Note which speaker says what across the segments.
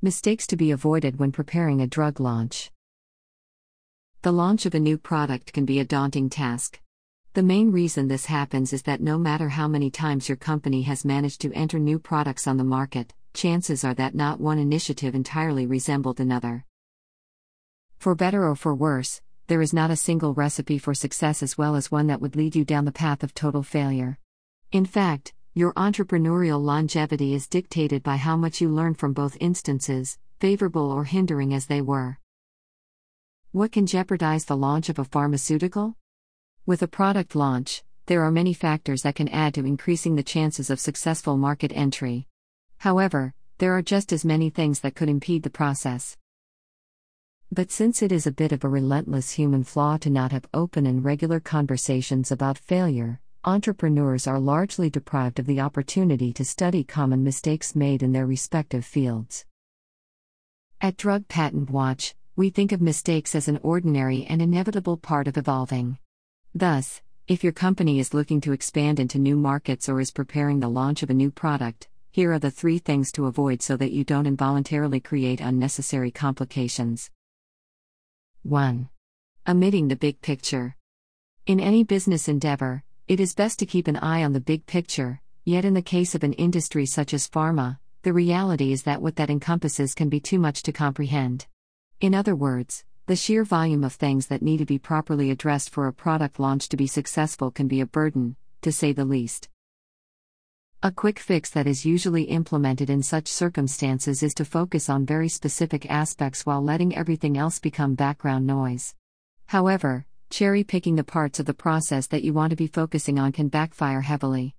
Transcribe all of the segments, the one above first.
Speaker 1: Mistakes to be avoided when preparing a drug launch. The launch of a new product can be a daunting task. The main reason this happens is that no matter how many times your company has managed to enter new products on the market, chances are that not one initiative entirely resembled another. For better or for worse, there is not a single recipe for success as well as one that would lead you down the path of total failure. In fact, your entrepreneurial longevity is dictated by how much you learn from both instances, favorable or hindering as they were. What can jeopardize the launch of a pharmaceutical? With a product launch, there are many factors that can add to increasing the chances of successful market entry. However, there are just as many things that could impede the process. But since it is a bit of a relentless human flaw to not have open and regular conversations about failure, entrepreneurs are largely deprived of the opportunity to study common mistakes made in their respective fields. At Drug Patent Watch, we think of mistakes as an ordinary and inevitable part of evolving. Thus, if your company is looking to expand into new markets or is preparing the launch of a new product, here are the three things to avoid so that you don't involuntarily create unnecessary complications. 1. Omitting the big picture. In any business endeavor, it is best to keep an eye on the big picture, yet, in the case of an industry such as pharma, the reality is that what that encompasses can be too much to comprehend. In other words, the sheer volume of things that need to be properly addressed for a product launch to be successful can be a burden, to say the least. A quick fix that is usually implemented in such circumstances is to focus on very specific aspects while letting everything else become background noise. However, cherry picking the parts of the process that you want to be focusing on can backfire heavily.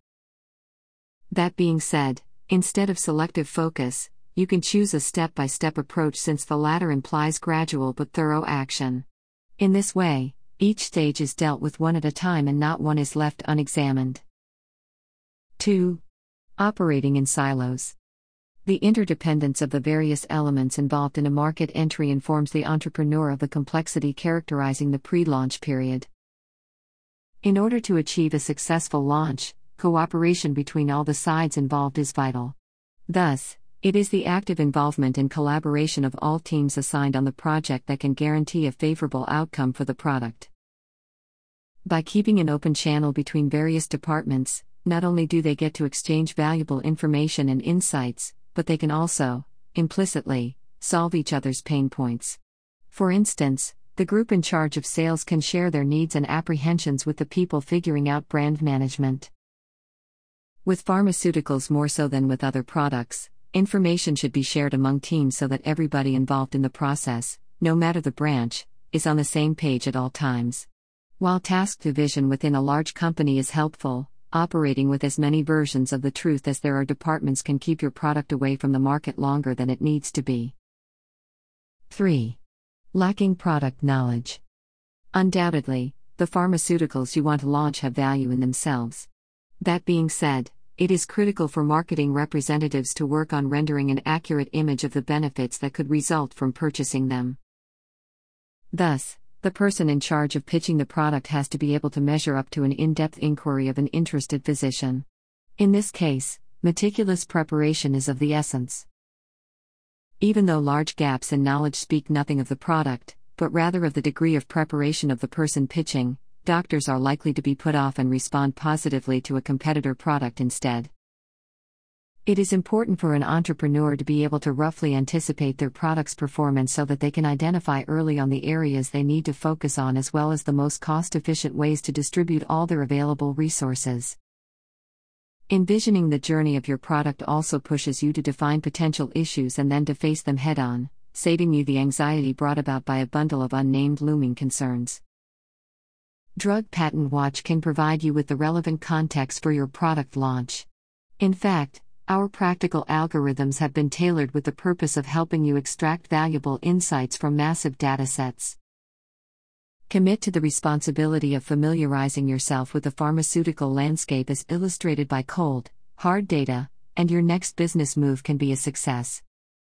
Speaker 1: That being said, instead of selective focus, you can choose a step by step approach since the latter implies gradual but thorough action. In this way, each stage is dealt with one at a time and not one is left unexamined. 2. Operating in silos. The interdependence of the various elements involved in a market entry informs the entrepreneur of the complexity characterizing the pre launch period. In order to achieve a successful launch, cooperation between all the sides involved is vital. Thus, it is the active involvement and collaboration of all teams assigned on the project that can guarantee a favorable outcome for the product. By keeping an open channel between various departments, not only do they get to exchange valuable information and insights, but they can also, implicitly, solve each other's pain points. For instance, the group in charge of sales can share their needs and apprehensions with the people figuring out brand management. With pharmaceuticals more so than with other products, Information should be shared among teams so that everybody involved in the process, no matter the branch, is on the same page at all times. While task division within a large company is helpful, operating with as many versions of the truth as there are departments can keep your product away from the market longer than it needs to be. 3. Lacking product knowledge. Undoubtedly, the pharmaceuticals you want to launch have value in themselves. That being said, it is critical for marketing representatives to work on rendering an accurate image of the benefits that could result from purchasing them. Thus, the person in charge of pitching the product has to be able to measure up to an in depth inquiry of an interested physician. In this case, meticulous preparation is of the essence. Even though large gaps in knowledge speak nothing of the product, but rather of the degree of preparation of the person pitching, doctors are likely to be put off and respond positively to a competitor product instead. It is important for an entrepreneur to be able to roughly anticipate their product's performance so that they can identify early on the areas they need to focus on as well as the most cost efficient ways to distribute all their available resources. Envisioning the journey of your product also pushes you to define potential issues and then to face them head on, saving you the anxiety brought about by a bundle of unnamed looming concerns. Drug Patent Watch can provide you with the relevant context for your product launch. In fact, our practical algorithms have been tailored with the purpose of helping you extract valuable insights from massive datasets. Commit to the responsibility of familiarizing yourself with the pharmaceutical landscape as illustrated by cold, hard data, and your next business move can be a success.